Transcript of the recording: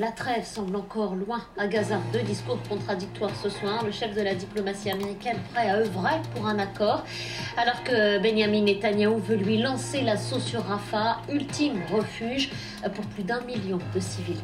La trêve semble encore loin à Gaza. Deux discours contradictoires ce soir. Le chef de la diplomatie américaine prêt à œuvrer pour un accord, alors que Benjamin Netanyahu veut lui lancer l'assaut sur Rafah, ultime refuge pour plus d'un million de civils.